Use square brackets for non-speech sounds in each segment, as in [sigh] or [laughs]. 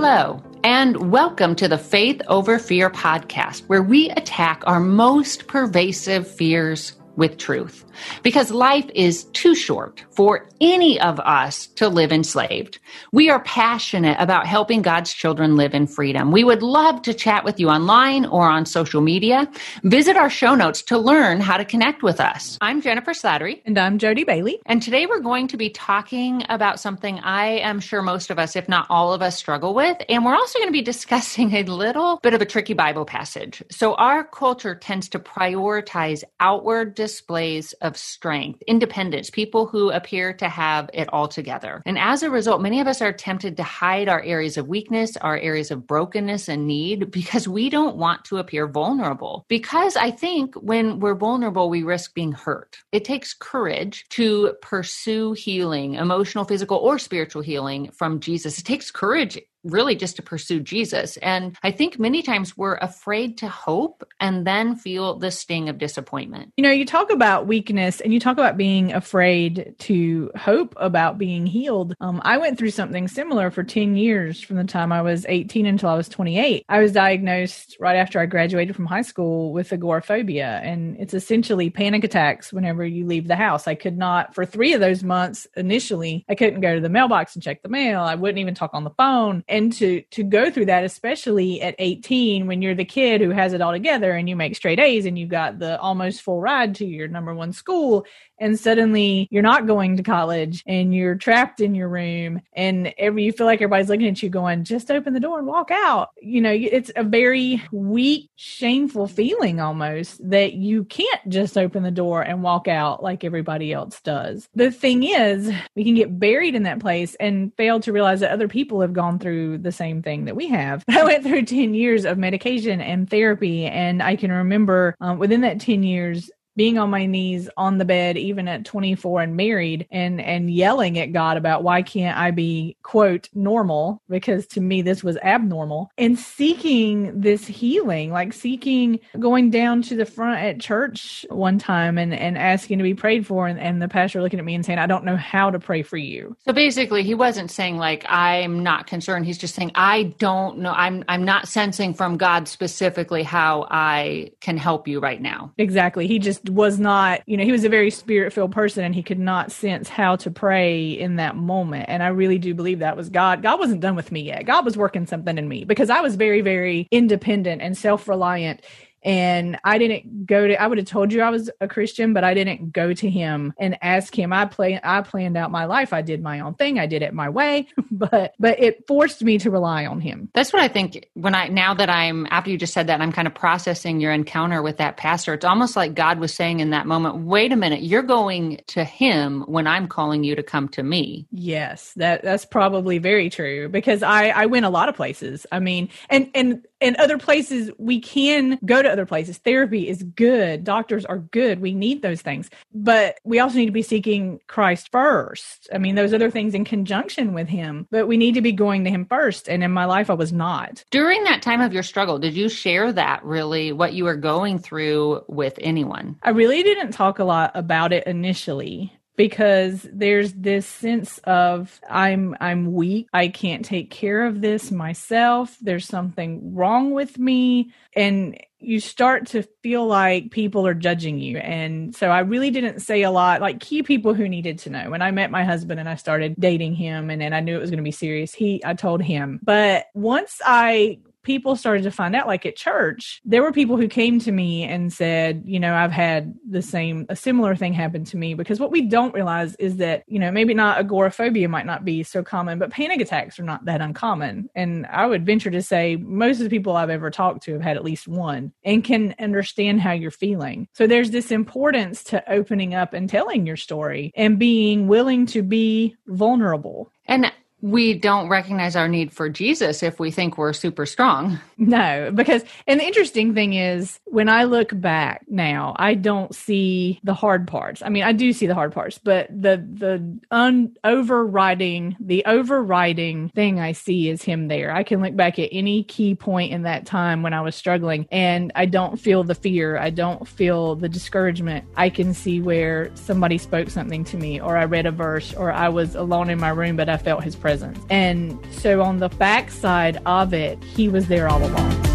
Hello, and welcome to the Faith Over Fear podcast, where we attack our most pervasive fears with truth because life is too short for any of us to live enslaved. We are passionate about helping God's children live in freedom. We would love to chat with you online or on social media. Visit our show notes to learn how to connect with us. I'm Jennifer Slattery. And I'm Jody Bailey. And today we're going to be talking about something I am sure most of us, if not all of us, struggle with. And we're also going to be discussing a little bit of a tricky Bible passage. So our culture tends to prioritize outward displays of strength, independence, people who appear to have it all together. And as a result, many of us are tempted to hide our areas of weakness, our areas of brokenness and need because we don't want to appear vulnerable. Because I think when we're vulnerable, we risk being hurt. It takes courage to pursue healing, emotional, physical, or spiritual healing from Jesus. It takes courage really just to pursue Jesus. And I think many times we're afraid to hope and then feel the sting of disappointment. You know, you talk about weakness and you talk about being afraid to hope about being healed. Um, I went through something similar for 10 years from the time I was 18 until I was 28. I was diagnosed right after I graduated from high school with agoraphobia, and it's essentially panic attacks whenever you leave the house. I could not, for three of those months initially, I couldn't go to the mailbox and check the mail. I wouldn't even talk on the phone and to to go through that especially at 18 when you're the kid who has it all together and you make straight A's and you've got the almost full ride to your number one school and suddenly you're not going to college and you're trapped in your room and every you feel like everybody's looking at you going just open the door and walk out. You know it's a very weak shameful feeling almost that you can't just open the door and walk out like everybody else does. The thing is we can get buried in that place and fail to realize that other people have gone through the same thing that we have. [laughs] I went through 10 years of medication and therapy and i can remember um, within that 10 years being on my knees on the bed even at 24 and married and and yelling at God about why can't I be quote normal because to me this was abnormal and seeking this healing like seeking going down to the front at church one time and and asking to be prayed for and, and the pastor looking at me and saying I don't know how to pray for you. So basically he wasn't saying like I'm not concerned he's just saying I don't know I'm I'm not sensing from God specifically how I can help you right now. Exactly. He just was not, you know, he was a very spirit filled person and he could not sense how to pray in that moment. And I really do believe that was God. God wasn't done with me yet. God was working something in me because I was very, very independent and self reliant and I didn't go to I would have told you I was a Christian, but I didn't go to him and ask him. I play I planned out my life. I did my own thing. I did it my way, [laughs] but but it forced me to rely on him. That's what I think when I now that I'm after you just said that I'm kind of processing your encounter with that pastor. It's almost like God was saying in that moment, "Wait a minute, you're going to him when I'm calling you to come to me." Yes, that that's probably very true because I I went a lot of places. I mean, and and and other places we can go to other places. Therapy is good. Doctors are good. We need those things. But we also need to be seeking christ first. I mean those other things in conjunction with him. But we need to be going to him first. And in my life i was not. During that time of your struggle did you share that really what you were going through with anyone? I really didn't talk a lot about it initially because there's this sense of I'm I'm weak. I can't take care of this myself. There's something wrong with me and you start to feel like people are judging you. And so I really didn't say a lot, like key people who needed to know. When I met my husband and I started dating him and then I knew it was going to be serious, he, I told him. But once I people started to find out, like at church, there were people who came to me and said, you know, I've had the same, a similar thing happen to me. Because what we don't realize is that, you know, maybe not agoraphobia might not be so common, but panic attacks are not that uncommon. And I would venture to say most of the people I've ever talked to have had at least one and can understand how you're feeling. So there's this importance to opening up and telling your story and being willing to be vulnerable. And we don't recognize our need for Jesus if we think we're super strong. No, because, and the interesting thing is, when I look back now, I don't see the hard parts. I mean, I do see the hard parts, but the, the un, overriding, the overriding thing I see is Him there. I can look back at any key point in that time when I was struggling and I don't feel the fear. I don't feel the discouragement. I can see where somebody spoke something to me, or I read a verse, or I was alone in my room, but I felt His presence presence. And so on the backside of it, he was there all along.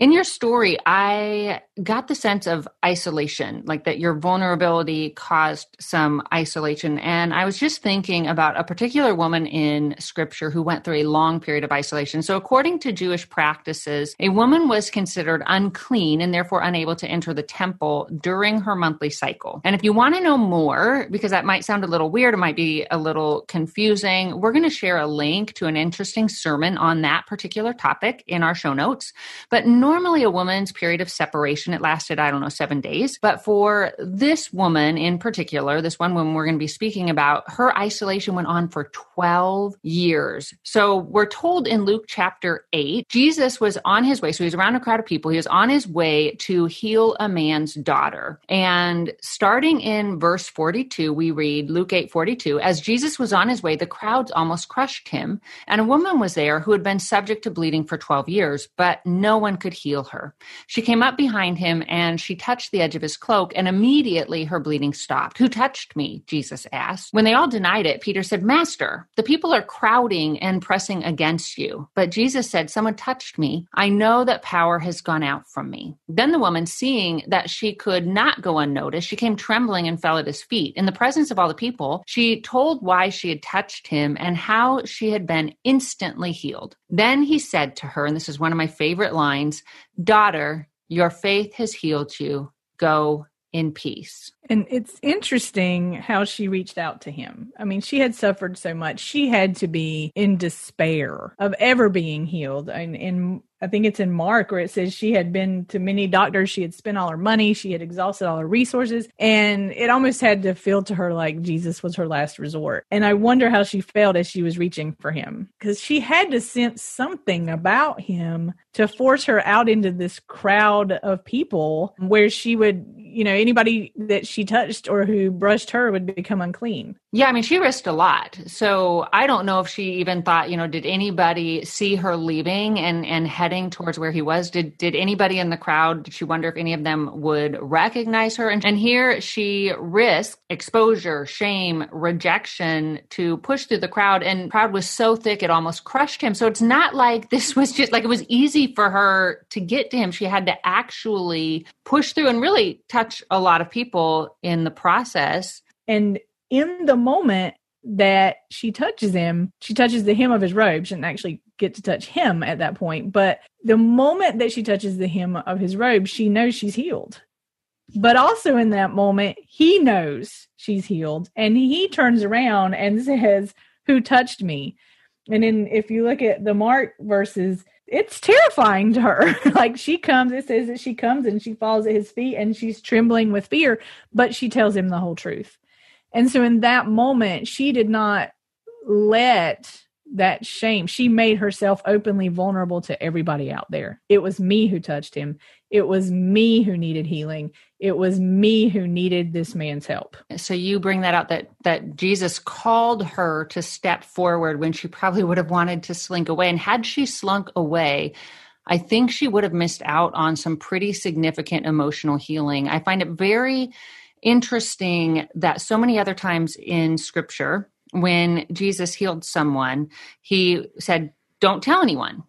In your story, I got the sense of isolation, like that your vulnerability caused some isolation. And I was just thinking about a particular woman in scripture who went through a long period of isolation. So, according to Jewish practices, a woman was considered unclean and therefore unable to enter the temple during her monthly cycle. And if you want to know more, because that might sound a little weird, it might be a little confusing, we're going to share a link to an interesting sermon on that particular topic in our show notes. But normally a woman's period of separation, it lasted, I don't know, seven days. But for this woman in particular, this one woman we're going to be speaking about, her isolation went on for 12 years. So we're told in Luke chapter 8, Jesus was on his way. So he's around a crowd of people. He was on his way to heal a man's daughter. And starting in verse 42, we read Luke 8 42, as Jesus was on his way, the crowds almost crushed him. And a woman was there who had been subject to bleeding for 12 years, but no one could heal her. She came up behind him and she touched the edge of his cloak, and immediately her bleeding stopped. Who touched me? Jesus asked. When they all denied it, Peter said, Master, the people are crowding and pressing against you. But Jesus said, Someone touched me. I know that power has gone out from me. Then the woman, seeing that she could not go unnoticed, she came trembling and fell at his feet. In the presence of all the people, she told why she had touched him and how she had been instantly healed. Then he said to her, and this is one of my favorite lines Daughter, your faith has healed you. Go in peace. And it's interesting how she reached out to him. I mean, she had suffered so much. She had to be in despair of ever being healed. And in I think it's in Mark where it says she had been to many doctors, she had spent all her money, she had exhausted all her resources, and it almost had to feel to her like Jesus was her last resort. And I wonder how she felt as she was reaching for him because she had to sense something about him to force her out into this crowd of people where she would, you know, anybody that she touched or who brushed her would become unclean. Yeah, I mean, she risked a lot. So I don't know if she even thought, you know, did anybody see her leaving and and heading towards where he was? Did did anybody in the crowd? Did she wonder if any of them would recognize her? And, and here she risked exposure, shame, rejection to push through the crowd. And crowd was so thick it almost crushed him. So it's not like this [laughs] was just like it was easy for her to get to him. She had to actually push through and really touch a lot of people in the process. And in the moment that she touches him, she touches the hem of his robe. She didn't actually get to touch him at that point. But the moment that she touches the hem of his robe, she knows she's healed. But also in that moment, he knows she's healed. And he turns around and [laughs] says, Who touched me? And then if you look at the Mark verses, it's terrifying to her. [laughs] like she comes, it says that she comes and she falls at his feet and she's trembling with fear, but she tells him the whole truth. And so in that moment, she did not let that shame. She made herself openly vulnerable to everybody out there. It was me who touched him. It was me who needed healing. It was me who needed this man's help. So you bring that out that that Jesus called her to step forward when she probably would have wanted to slink away and had she slunk away, I think she would have missed out on some pretty significant emotional healing. I find it very interesting that so many other times in scripture, when Jesus healed someone, he said, Don't tell anyone.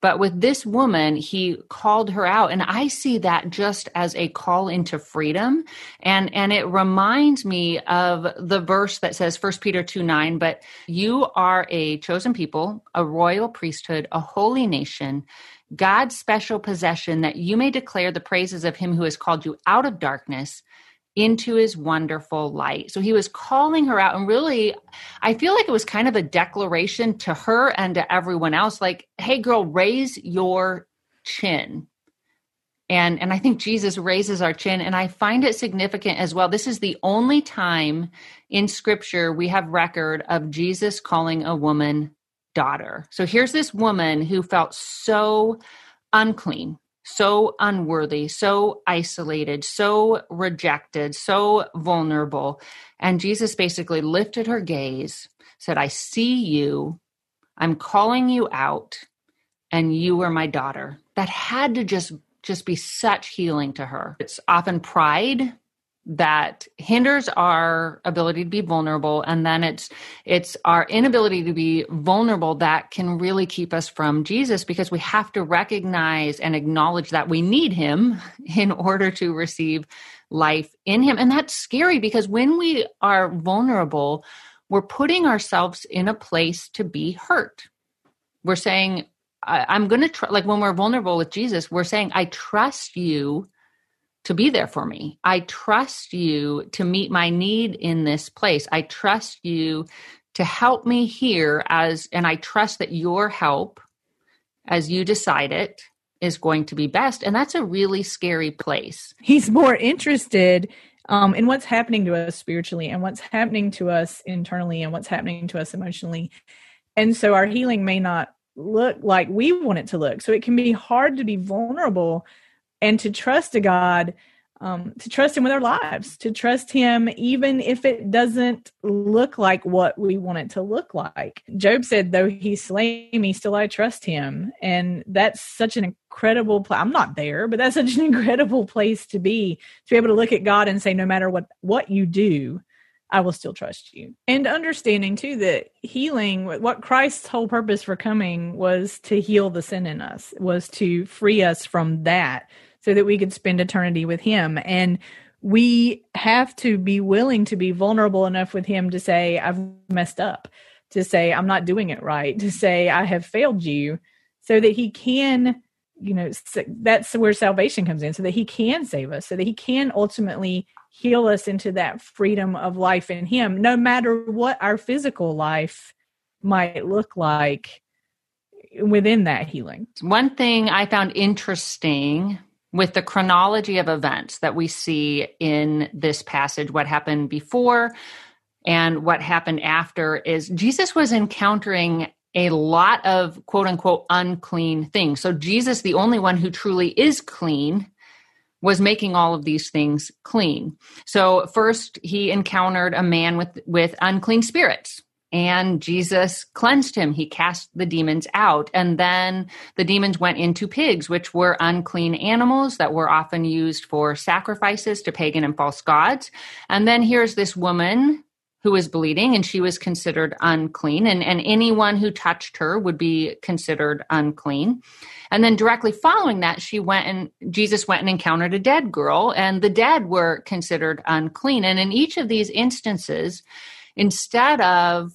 But with this woman, he called her out. And I see that just as a call into freedom. And, and it reminds me of the verse that says, First Peter 2 9, but you are a chosen people, a royal priesthood, a holy nation, God's special possession, that you may declare the praises of him who has called you out of darkness into his wonderful light. So he was calling her out and really I feel like it was kind of a declaration to her and to everyone else like, "Hey girl, raise your chin." And and I think Jesus raises our chin and I find it significant as well. This is the only time in scripture we have record of Jesus calling a woman daughter. So here's this woman who felt so unclean so unworthy, so isolated, so rejected, so vulnerable. And Jesus basically lifted her gaze, said, I see you, I'm calling you out, and you are my daughter. That had to just just be such healing to her. It's often pride that hinders our ability to be vulnerable and then it's it's our inability to be vulnerable that can really keep us from Jesus because we have to recognize and acknowledge that we need him [laughs] in order to receive life in him. And that's scary because when we are vulnerable we're putting ourselves in a place to be hurt. We're saying I, am going to try like when we're vulnerable with Jesus we're saying I trust you to be there for me. I trust you to meet my need in this place. I trust you to help me here as, and I trust that your help, as you decide it, is going to be best. And that's a really scary place. He's more interested um, in what's happening to us spiritually and what's happening to us internally and what's happening to us emotionally. And so our healing may not look like we want it to look. So it can be hard to be vulnerable and to trust a God, um, to trust Him with our lives, to trust Him even if it doesn't look like what we want it to look like. Job said, "Though He slay me, still I trust Him," and that's such an incredible. Pl- I'm not there, but that's such an [laughs] incredible place to be to be able to look at God and say, "No matter what what you do." I will still trust you. And understanding too that healing, what Christ's whole purpose for coming was to heal the sin in us, was to free us from that so that we could spend eternity with him. And we have to be willing to be vulnerable enough with him to say i've messed up to say i'm not doing it right to say i have failed you so that he can you know that's where salvation comes in so that he can save us so that he can ultimately heal us into that freedom of life in him no matter what our physical life might look like within that healing. One thing i found interesting with the chronology of events that we see in this passage, what happened before and what happened after, is Jesus was encountering a lot of quote unquote unclean things. So, Jesus, the only one who truly is clean, was making all of these things clean. So, first, he encountered a man with, with unclean spirits and Jesus cleansed him. He cast the demons out. And then the demons went into pigs, which were unclean animals that were often used for sacrifices to pagan and false gods. And then here's this woman who was bleeding and she was considered unclean and, and anyone who touched her would be considered unclean and then directly following that she went and jesus went and encountered a dead girl and the dead were considered unclean and in each of these instances instead of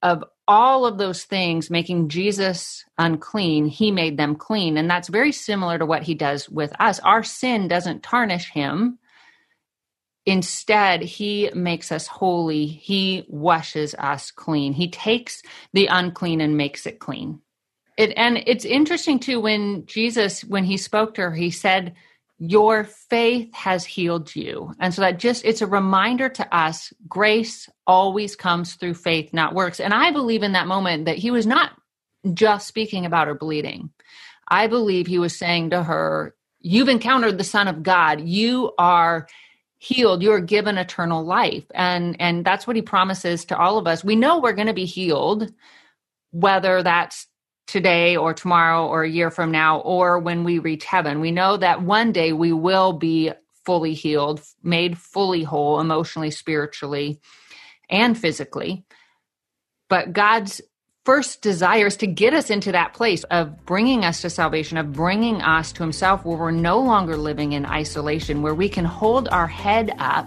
of all of those things making Jesus unclean, he made them clean. And that's very similar to what he does with us. Our sin doesn't tarnish him. Instead, he makes us holy. He washes us clean. He takes the unclean and makes it clean. It, and it's interesting too when Jesus, when he spoke to her, he said, your faith has healed you. And so that just, it's a reminder to us grace always comes through faith, not works. And I believe in that moment that he was not just speaking about her bleeding. I believe he was saying to her, You've encountered the Son of God. You are healed you're given eternal life and and that's what he promises to all of us we know we're going to be healed whether that's today or tomorrow or a year from now or when we reach heaven. We know that one day we will be fully healed, made fully whole emotionally, spiritually, and physically. But God's first desire is to get us into that place of bringing us to salvation, of bringing us to Himself, where we're no longer living in isolation, where we can hold our head up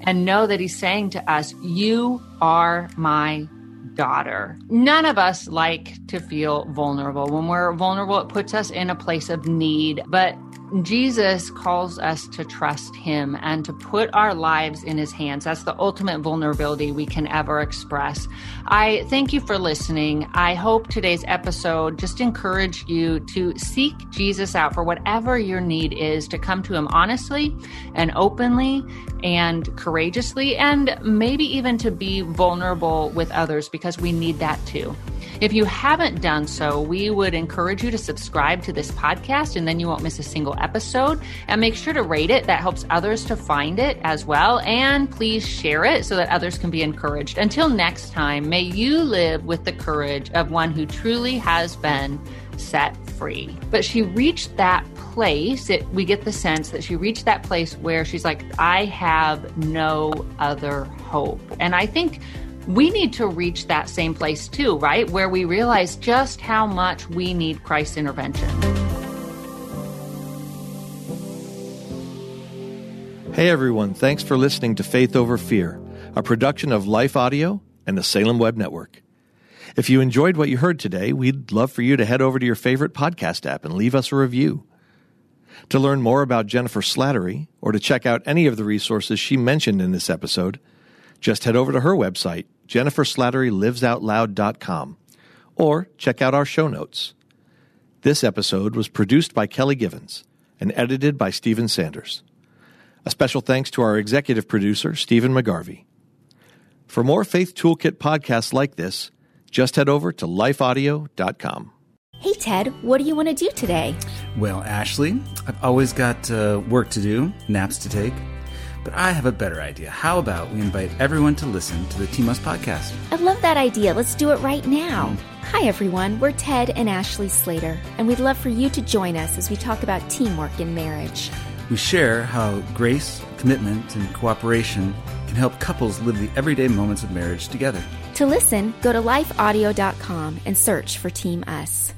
and know that He's saying to us, You are my daughter. None of us like to feel vulnerable. When we're vulnerable, it puts us in a place of need. But Jesus calls us to trust him and to put our lives in his hands. That's the ultimate vulnerability we can ever express. I thank you for listening. I hope today's episode just encouraged you to seek Jesus out for whatever your need is, to come to him honestly and openly and courageously, and maybe even to be vulnerable with others because we need that too. If you haven't done so, we would encourage you to subscribe to this podcast and then you won't miss a single episode. And make sure to rate it. That helps others to find it as well. And please share it so that others can be encouraged. Until next time, may you live with the courage of one who truly has been set free. But she reached that place, it, we get the sense that she reached that place where she's like, I have no other hope. And I think we need to reach that same place too, right? Where we realize just how much we need Christ's intervention. Hey everyone, thanks for listening to Faith Over Fear, a production of Life Audio and the Salem Web Network. If you enjoyed what you heard today, we'd love for you to head over to your favorite podcast app and leave us a review. To learn more about Jennifer Slattery or to check out any of the resources she mentioned in this episode, just head over to her website, jenniferslatterylivesoutloud.com, or check out our show notes. This episode was produced by Kelly Givens and edited by Stephen Sanders. A special thanks to our executive producer, Stephen McGarvey. For more Faith Toolkit podcasts like this, just head over to lifeaudio.com. Hey, Ted, what do you want to do today? Well, Ashley, I've always got uh, work to do, naps to take. But I have a better idea. How about we invite everyone to listen to the Team Us podcast? I love that idea. Let's do it right now. Hmm. Hi, everyone. We're Ted and Ashley Slater, and we'd love for you to join us as we talk about teamwork in marriage. We share how grace, commitment, and cooperation can help couples live the everyday moments of marriage together. To listen, go to lifeaudio.com and search for Team Us.